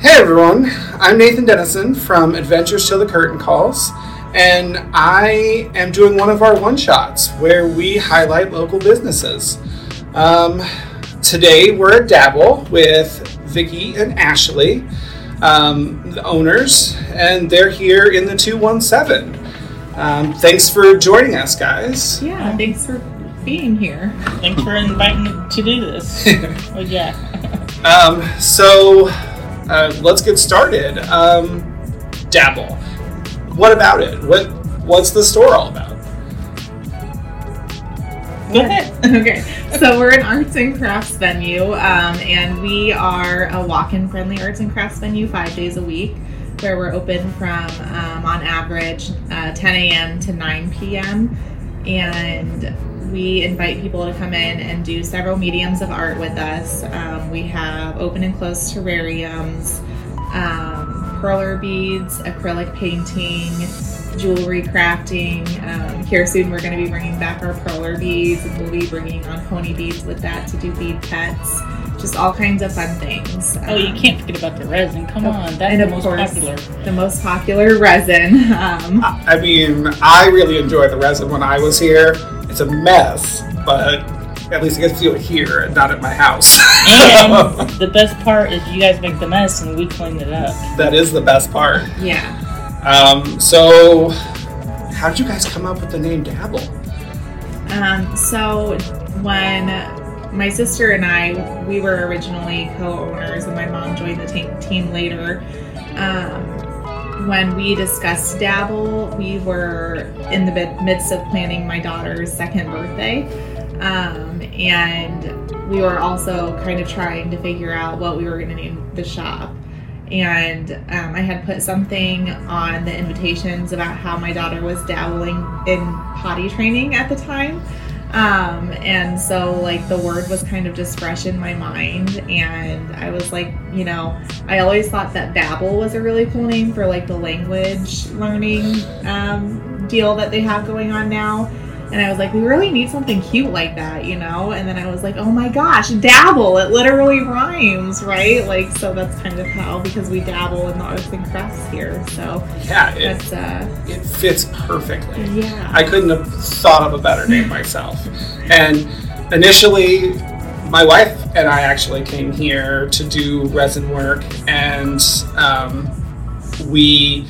Hey everyone, I'm Nathan Dennison from Adventures Till the Curtain Calls, and I am doing one of our one shots where we highlight local businesses. Um, today we're at Dabble with Vicki and Ashley, um, the owners, and they're here in the 217. Um, thanks for joining us, guys. Yeah, thanks for being here. Thanks for inviting me to do this. well, yeah. Um, so uh, let's get started. Um, Dabble. What about it? What What's the store all about? Go ahead. okay, so we're an arts and crafts venue, um, and we are a walk-in friendly arts and crafts venue five days a week, where we're open from um, on average uh, 10 a.m. to 9 p.m. and we invite people to come in and do several mediums of art with us. Um, we have open and closed terrariums, um, perler beads, acrylic painting, jewelry crafting. Um, here soon, we're going to be bringing back our perler beads, and we'll be bringing on pony beads with that to do bead pets. Just all kinds of fun things. Oh, you can't forget about the resin. Come Oh, on, that's and the most course, popular. the most popular resin. Um, I I mean, I really enjoyed the resin when I was here. It's a mess, but at least I get to do it here and not at my house. And the best part is you guys make the mess and we clean it up. that is the best part. yeah. Um, so, how did you guys come up with the name Dabble? Um, so when my sister and I, we were originally co-owners, and my mom joined the te- team later. Um, when we discussed Dabble, we were in the midst of planning my daughter's second birthday, um, and we were also kind of trying to figure out what we were going to name the shop. And um, I had put something on the invitations about how my daughter was dabbling in potty training at the time. Um, and so, like, the word was kind of just fresh in my mind. And I was like, you know, I always thought that Babbel was a really cool name for like the language learning um, deal that they have going on now. And I was like, we really need something cute like that, you know? And then I was like, oh my gosh, dabble. It literally rhymes, right? Like, so that's kind of how, because we dabble in the arts and crafts here. So Yeah, it, uh, it fits perfectly. yeah. I couldn't have thought of a better name myself. And initially, my wife and I actually came here to do resin work, and um, we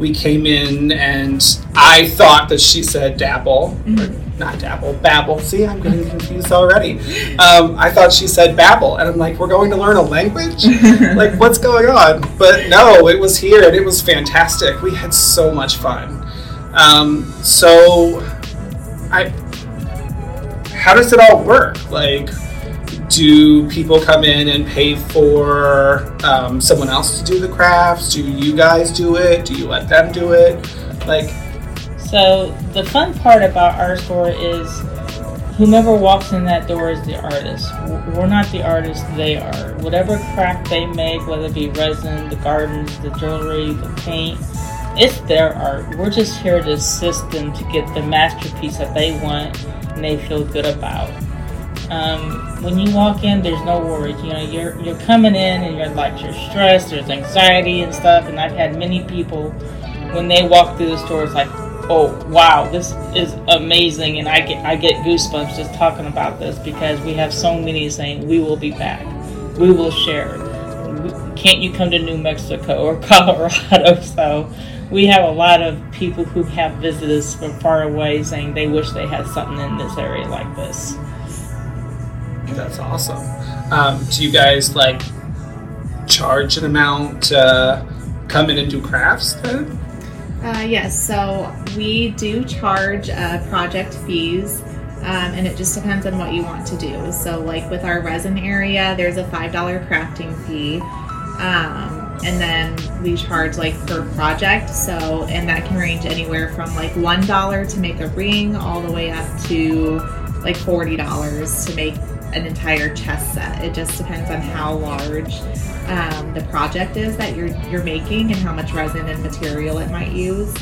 we came in, and I thought that she said dabble, or not dabble, babble. See, I'm getting confused already. Um, I thought she said babble, and I'm like, we're going to learn a language. like, what's going on? But no, it was here, and it was fantastic. We had so much fun. Um, so, I, how does it all work? Like, do people come in and pay for um, someone else to do the crafts? Do you guys do it? Do you let them do it? Like, So the fun part about our store is whomever walks in that door is the artist. We're not the artist, they are. Whatever craft they make, whether it be resin, the gardens, the jewelry, the paint, it's their art. We're just here to assist them to get the masterpiece that they want and they feel good about. Um, when you walk in, there's no worries. You know, you're you're coming in and you're like you're stressed. There's anxiety and stuff. And I've had many people when they walk through the store, it's like, oh wow, this is amazing, and I get I get goosebumps just talking about this because we have so many saying we will be back, we will share. Can't you come to New Mexico or Colorado? So we have a lot of people who have visited from far away saying they wish they had something in this area like this. That's awesome. Um, do you guys like charge an amount to come in and do crafts then? Uh, yes, so we do charge uh, project fees, um, and it just depends on what you want to do. So, like with our resin area, there's a $5 crafting fee, um, and then we charge like per project. So, and that can range anywhere from like $1 to make a ring all the way up to like $40 to make an entire chess set. It just depends on how large um, the project is that you're you're making and how much resin and material it might use.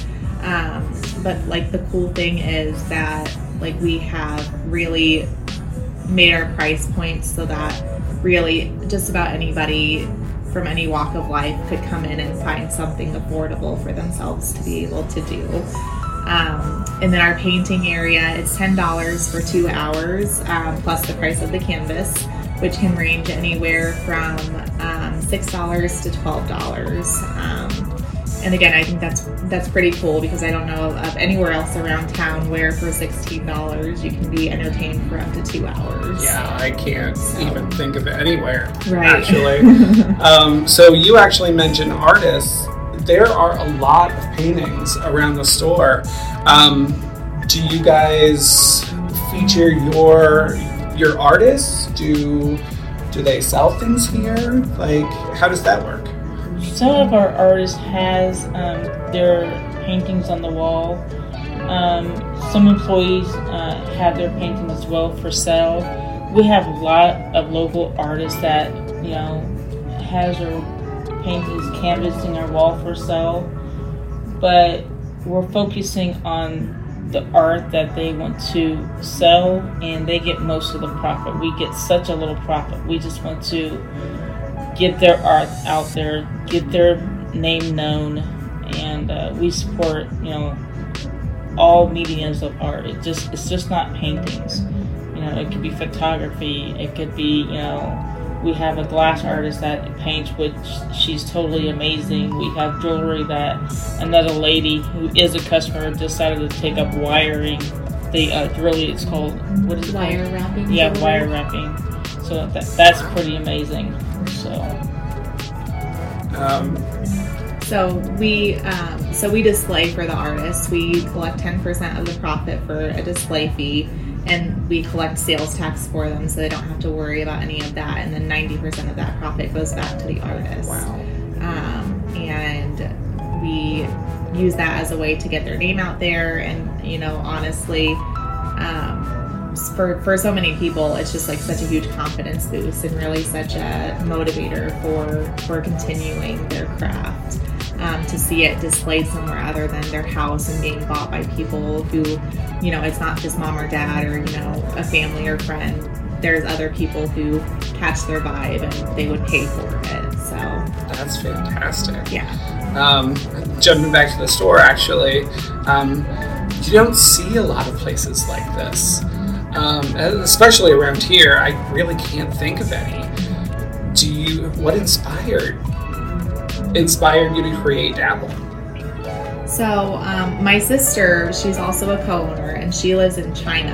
Um, but like the cool thing is that like we have really made our price points so that really just about anybody from any walk of life could come in and find something affordable for themselves to be able to do. Um, and then our painting area, is ten dollars for two hours um, plus the price of the canvas, which can range anywhere from um, six dollars to twelve dollars. Um, and again, I think that's that's pretty cool because I don't know of anywhere else around town where for sixteen dollars you can be entertained for up to two hours. Yeah, I can't So- even think of it anywhere. Right. Actually, um, so you actually mentioned artists. There are a lot of paintings around the store. Um, do you guys feature your your artists? Do do they sell things here? Like, how does that work? Some of our artists has um, their paintings on the wall. Um, some employees uh, have their paintings as well for sale. We have a lot of local artists that you know has their paintings canvassing our wall for sale, but we're focusing on the art that they want to sell, and they get most of the profit. We get such a little profit. We just want to get their art out there, get their name known, and uh, we support you know all mediums of art. It just it's just not paintings. You know, it could be photography. It could be you know we have a glass artist that paints, which she's totally amazing. We have jewelry that another lady who is a customer decided to take up wiring. The uh, really it's called what is it called? Wire wrapping. Yeah, jewelry. wire wrapping. So that, that's pretty amazing. So Um, So we um, so we display for the artists. We collect ten percent of the profit for a display fee, and we collect sales tax for them, so they don't have to worry about any of that. And then ninety percent of that profit goes back to the artist. wow. Um, and we use that as a way to get their name out there. And you know, honestly, um, for for so many people, it's just like such a huge confidence boost and really such a motivator for for continuing their craft. To see it displayed somewhere other than their house and being bought by people who, you know, it's not just mom or dad or you know a family or friend. There's other people who catch their vibe and they would pay for it. So That's fantastic. yeah. Um, jumping back to the store, actually, um, you don't see a lot of places like this, um, especially around here. I really can't think of any. Do you? What inspired inspired you to create Dabble? So, um, my sister, she's also a co owner and she lives in China.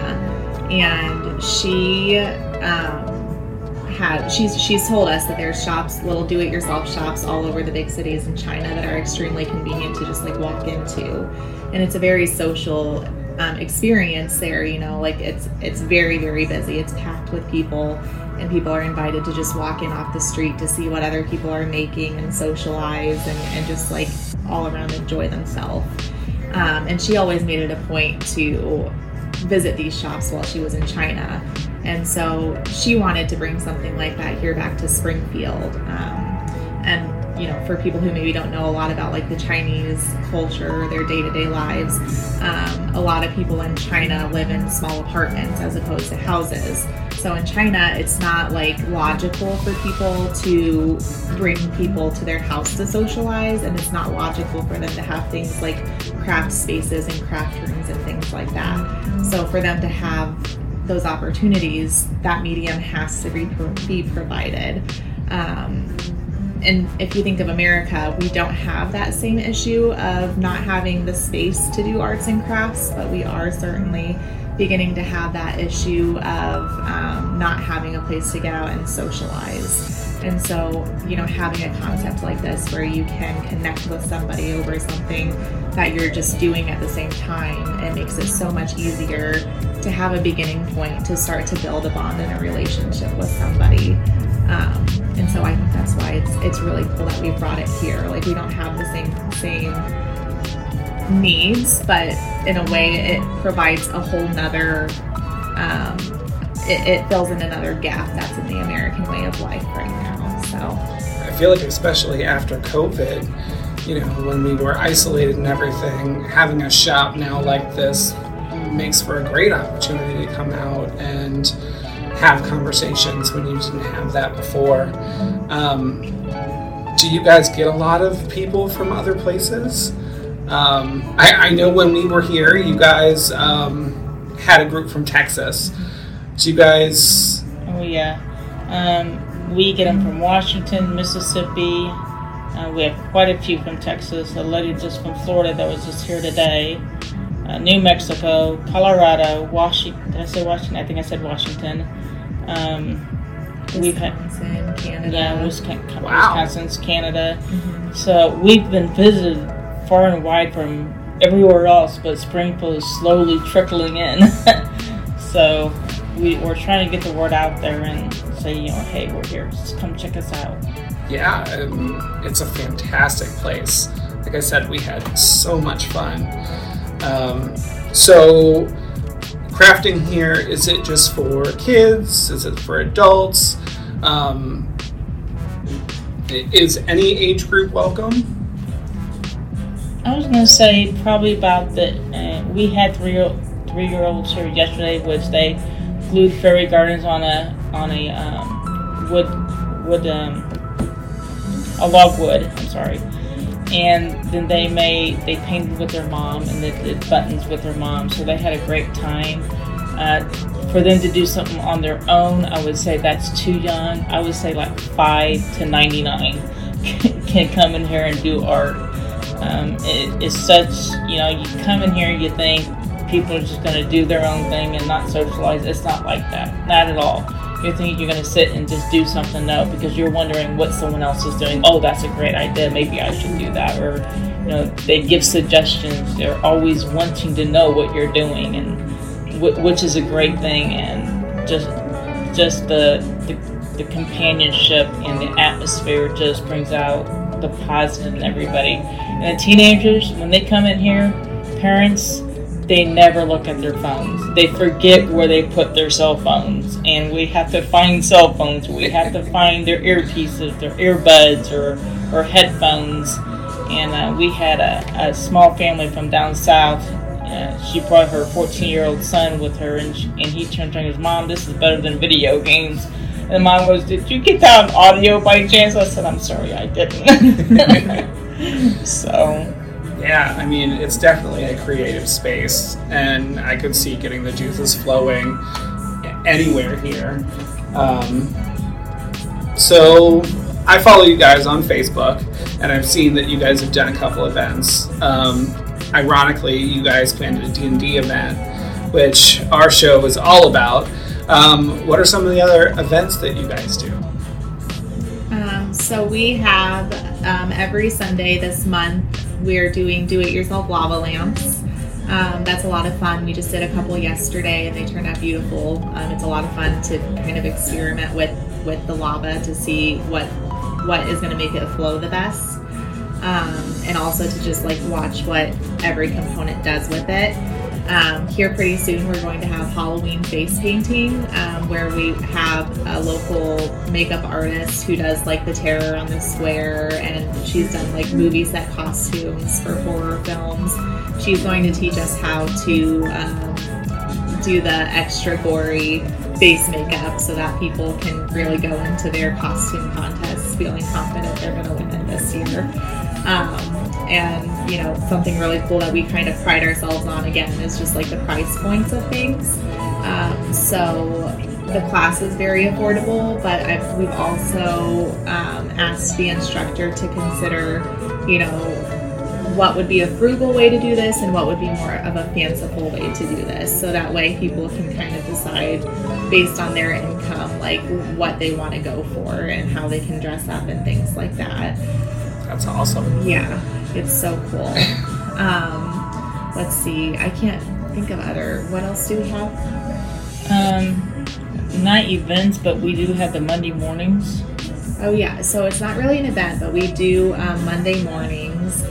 And she um, had, she's, she's told us that there's shops, little do it yourself shops all over the big cities in China that are extremely convenient to just like walk into. And it's a very social um, experience there, you know, like it's, it's very, very busy. It's packed with people and people are invited to just walk in off the street to see what other people are making and socialize and, and just like all around enjoy themselves. Um, and she always made it a point to visit these shops while she was in China. And so she wanted to bring something like that here back to Springfield. Um, and you know, for people who maybe don't know a lot about like the Chinese culture, their day-to-day lives, um, a lot of people in China live in small apartments as opposed to houses. So in China, it's not like logical for people to bring people to their house to socialize, and it's not logical for them to have things like craft spaces and craft rooms and things like that. So for them to have those opportunities, that medium has to be, be provided. Um, and if you think of America, we don't have that same issue of not having the space to do arts and crafts, but we are certainly beginning to have that issue of um, not having a place to get out and socialize. And so, you know, having a concept like this where you can connect with somebody over something that you're just doing at the same time, it makes it so much easier to have a beginning point to start to build a bond and a relationship with somebody. Um, and so I think that's why it's it's really cool that we brought it here. Like we don't have the same same needs, but in a way it provides a whole nother um, it, it fills in another gap that's in the American way of life right now. So I feel like, especially after COVID, you know, when we were isolated and everything, having a shop now like this makes for a great opportunity to come out and have conversations when you didn't have that before. Um, do you guys get a lot of people from other places? Um, I, I know when we were here, you guys um, had a group from Texas. Do you guys? Oh yeah, um, we get them from Washington, Mississippi. Uh, we have quite a few from Texas. A lady just from Florida that was just here today. Uh, New Mexico, Colorado, Washington. Did I say Washington? I think I said Washington. Um, we've had Wisconsin, Canada. yeah, Wisconsin, Wow. Wisconsin's Canada. Mhm. So we've been visited far and wide from everywhere else, but Springfield is slowly trickling in. so we, we're trying to get the word out there and say, you know, hey, we're here. Just come check us out. Yeah, um, it's a fantastic place. Like I said, we had so much fun. Um, so, crafting here is it just for kids? Is it for adults? Um, is any age group welcome? I was gonna say probably about the. Uh, we had three three year olds here yesterday, which they glued fairy gardens on a on a um, wood wood um, a logwood. I'm sorry, and then they made they painted with their mom and they did buttons with their mom, so they had a great time. Uh, for them to do something on their own, I would say that's too young. I would say like five to ninety nine can come in here and do art. Um, it, it's such, you know, you come in here, and you think people are just going to do their own thing and not socialize. It's not like that. Not at all. You think you're going to sit and just do something, no, because you're wondering what someone else is doing. Oh, that's a great idea. Maybe I should do that. Or, you know, they give suggestions. They're always wanting to know what you're doing, and wh- which is a great thing. And just, just the, the, the companionship and the atmosphere just brings out the positive in everybody. And the teenagers, when they come in here, parents, they never look at their phones. They forget where they put their cell phones, and we have to find cell phones. We have to find their earpieces, their earbuds, or or headphones. And uh, we had a, a small family from down south. Uh, she brought her 14 year old son with her, and, she, and he turned to his Mom, this is better than video games. And mom goes, Did you get that on audio by chance? I said, I'm sorry, I didn't. so, Yeah, I mean, it's definitely a creative space, and I could see getting the juices flowing anywhere here. Um, so, I follow you guys on Facebook, and I've seen that you guys have done a couple events. Um, ironically, you guys planned a D&D event, which our show is all about. Um, what are some of the other events that you guys do? Um, so we have um, every Sunday this month we're doing do-it-yourself lava lamps. Um, that's a lot of fun. We just did a couple yesterday and they turned out beautiful. Um, it's a lot of fun to kind of experiment with with the lava to see what what is going to make it flow the best, um, and also to just like watch what every component does with it. Um, here pretty soon we're going to have Halloween face painting um, where we have a local makeup artist who does like the terror on the square and she's done like movie set costumes for horror films. She's going to teach us how to um, do the extra gory face makeup so that people can really go into their costume contests feeling confident they're going to win it this year. Um, and you know something really cool that we kind of pride ourselves on again is just like the price points of things. Um, so the class is very affordable but I've, we've also um, asked the instructor to consider you know what would be a frugal way to do this and what would be more of a fanciful way to do this. So that way people can kind of decide based on their income like what they want to go for and how they can dress up and things like that. That's awesome. yeah, it's so cool. Um, let's see. I can't think of other. What else do we have? um, not events, but we do have the Monday mornings. Oh yeah. So it's not really an event, but we do um, Monday mornings,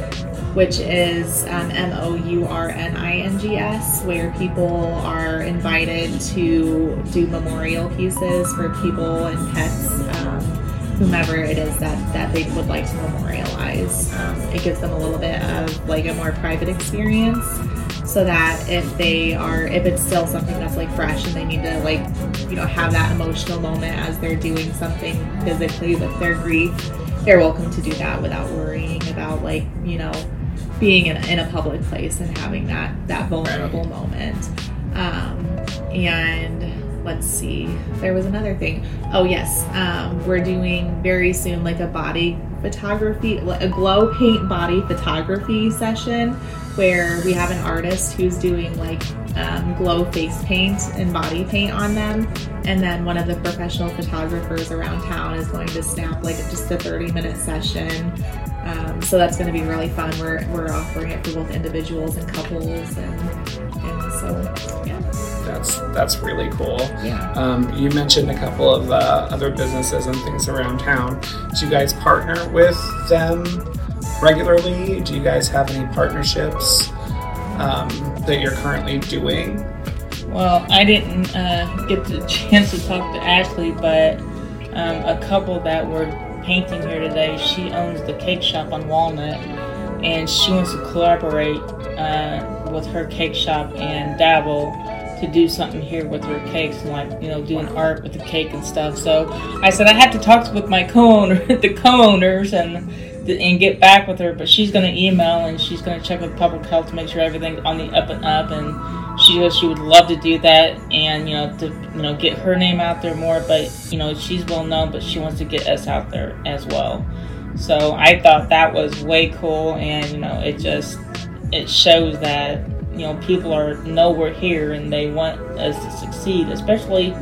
which is um, M O U R N I N G S, where people are invited to do memorial pieces for people and pets. Um, whomever it is that, that they would like to memorialize. Um, it gives them a little bit of like a more private experience so that if they are if it's still something that's like fresh and they need to like you know have that emotional moment as they're doing something physically with their grief they're welcome to do that without worrying about like you know being in, in a public place and having that that vulnerable moment. Um, and let's see, there was another thing. Oh yes, um, we're doing very soon like a body photography, a glow paint body photography session where we have an artist who's doing like um, glow face paint and body paint on them. And then one of the professional photographers around town is going to snap like just a 30 minute session. Um, so that's going to be really fun. We're, we're offering it for both individuals and couples and, and so yeah that's that's really cool yeah um, you mentioned a couple of uh, other businesses and things around town do you guys partner with them regularly? Do you guys have any partnerships um, that you're currently doing? Well, I didn't uh, get the chance to talk to Ashley, but um, a couple that were painting here today, she owns the cake shop on Walnut, and she wants to collaborate uh, with her cake shop and Dabble to do something here with her cakes and like you know doing art with the cake and stuff. So I said I have to talk with my co-owner, the co-owners, and and get back with her. But she's going to email and she's going to check with public health to make sure everything's on the up and up. And she goes, she would love to do that and you know to you know get her name out there more. But you know she's well known, but she wants to get us out there as well. So I thought that was way cool, and you know it just it shows that you know people are know we're here and they want us to succeed, especially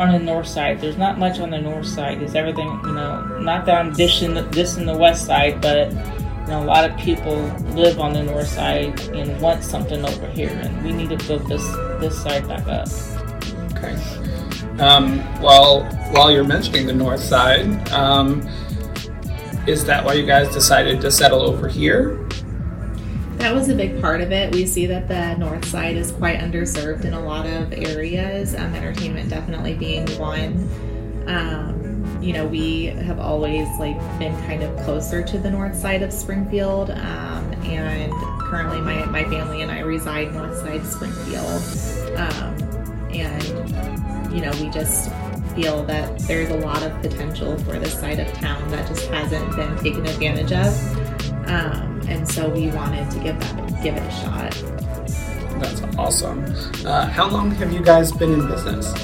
on the north side. There's not much on the north side. It's everything, you know, not that I'm dishing this in the west side, but you know, a lot of people live on the north side and want something over here, and we need to build this this side back up. Okay. Um, well, while you're mentioning the north side, um, is that why you guys decided to settle over here? That was a big part of it. We see that the north side is quite underserved in a lot of areas, um, entertainment definitely being one. Um, you know, we have always like been kind of closer to the north side of Springfield, um, and currently my, my family and I reside north side Springfield. Um, and you know, we just feel that there's a lot of potential for this side of town that just hasn't been taken advantage of. Um, and so we wanted to give that give it a shot. That's awesome. Uh, how long have you guys been in business?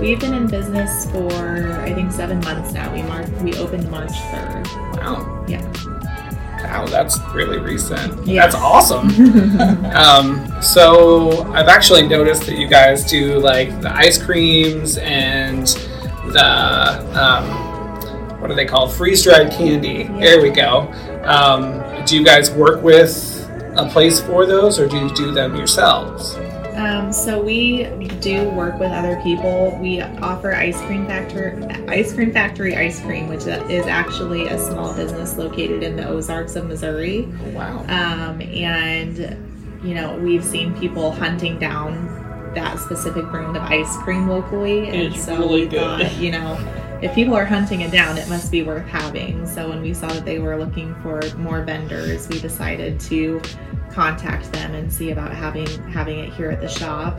We've been in business for I think seven months now. We mar- we opened March third. Wow. Yeah. Wow, that's really recent. Yeah. That's awesome. um, so I've actually noticed that you guys do like the ice creams and the um, what are they called? Freeze dried candy. Yeah. There we go. Um, do you guys work with a place for those, or do you do them yourselves? Um, so we do work with other people. We offer ice cream factory, ice cream factory ice cream, which is actually a small business located in the Ozarks of Missouri. Wow! Um, and you know we've seen people hunting down that specific brand of ice cream locally, and it's so really we good. thought, you know if people are hunting it down, it must be worth having. So when we saw that they were looking for more vendors, we decided to contact them and see about having having it here at the shop.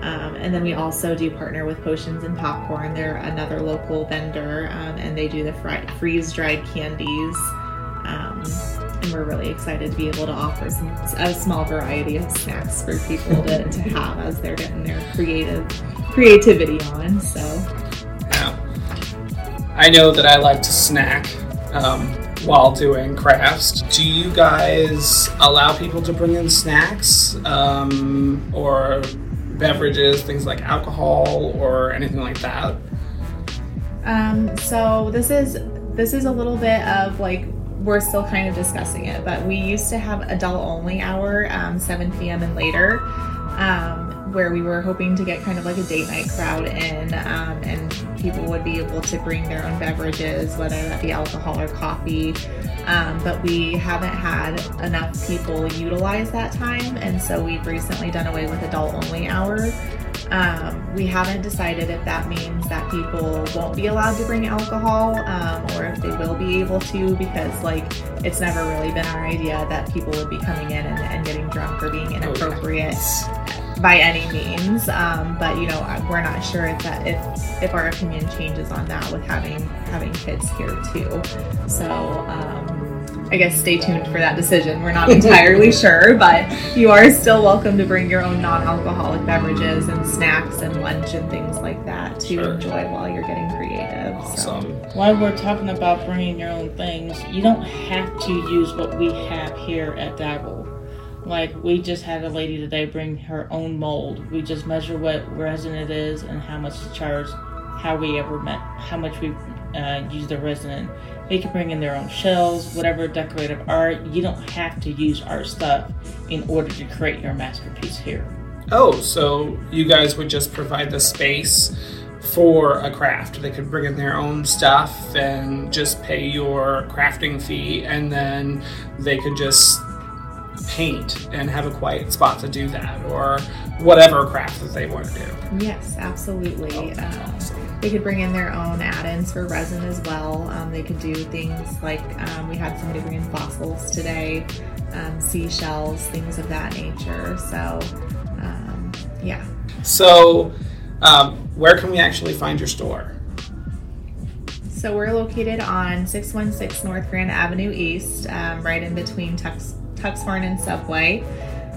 Um, and then we also do partner with Potions and Popcorn. They're another local vendor, um, and they do the fri- freeze dried candies. Um, and we're really excited to be able to offer some, a small variety of snacks for people to, to have as they're getting their creative creativity on. So I know that I like to snack um, while doing crafts. Do you guys allow people to bring in snacks um, or beverages, things like alcohol or anything like that? Um, so this is this is a little bit of like we're still kind of discussing it, but we used to have adult only hour, um, 7 p.m. and later. Um, where we were hoping to get kind of like a date night crowd in, um, and people would be able to bring their own beverages, whether that be alcohol or coffee. Um, but we haven't had enough people utilize that time, and so we've recently done away with adult only hours. Um, we haven't decided if that means that people won't be allowed to bring alcohol um, or if they will be able to because like it's never really been our idea that people would be coming in and, and getting drunk or being inappropriate by any means, um, but you know we're not sure if that if if our opinion changes on that with having having kids here too. So. Um, I guess stay tuned for that decision. We're not entirely sure, but you are still welcome to bring your own non-alcoholic beverages and snacks and lunch and things like that to Sure. enjoy while you're getting creative. Awesome. While we're talking about bringing your own things, you don't have to use what we have here at Dabble. Like we just had a lady today bring her own mold. We just measure what resin it is and how much to charge, how we ever met, how much we uh, use the resin. They can bring in their own shells, whatever decorative art. You don't have to use our stuff in order to create your masterpiece here. Oh, so you guys would just provide the space for a craft. They could bring in their own stuff and just pay your crafting fee, and then they could just paint and have a quiet spot to do that, or whatever craft that they want to do. Yes, absolutely. Awesome. They could bring in their own add-ins for resin as well. Um, they could do things like um, we had somebody bring in fossils today, um, seashells, things of that nature. So, um, yeah. So, um, where can we actually find your store? So we're located on 616 North Grand Avenue East, um, right in between Tux, Tuxhorn and Subway,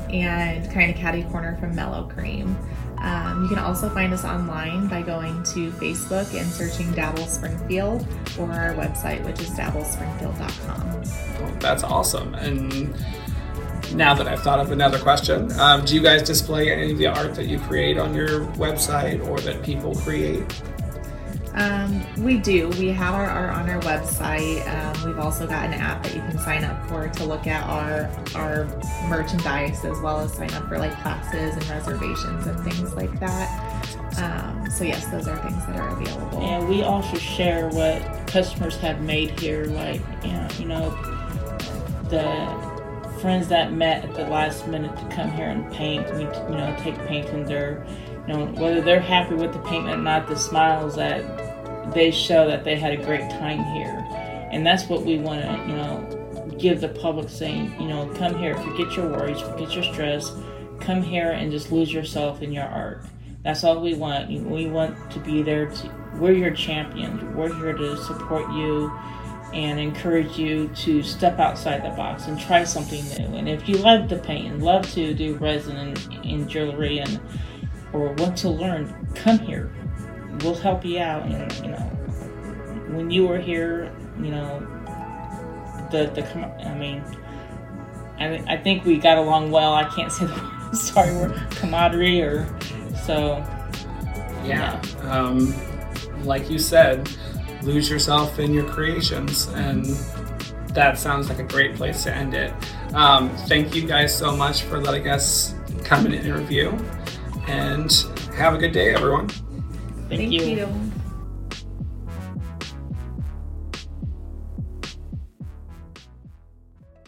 and kind of catty corner from Mel-O-Cream. Um, you can also find us online by going to Facebook and searching Dabble Springfield or our website, which is dabblespringfield.com. Oh, that's awesome. And now that I've thought of another question, um, do you guys display any of the art that you create on your website or that people create? Um, we do. We have our art on our website. Um, we've also got an app that you can sign up for to look at our our merchandise as well as sign up for like classes and reservations and things like that. Um, so yes, those are things that are available. And we also share what customers have made here, like you know, the friends that met at the last minute to come here and paint. We you know take paintings they're you know whether they're happy with the paint or not, the smiles that they show that they had a great time here, and that's what we want to you know give the public saying you know come here, forget your worries, forget your stress, come here and just lose yourself in your art. That's all we want. We want to be there to, we're your champions. We're here to support you and encourage you to step outside the box and try something new. And if you love to paint and love to do resin and, and jewelry and or want to learn, come here. We'll help you out. And you know, when you were here, you know, the the com- I mean, I I think we got along well. I can't say the sorry word camaraderie or so. Yeah. Um, like you said, lose yourself in your creations, and that sounds like a great place to end it. Um, thank you guys so much for letting us come and interview, and have a good day, everyone. Thank, you. you.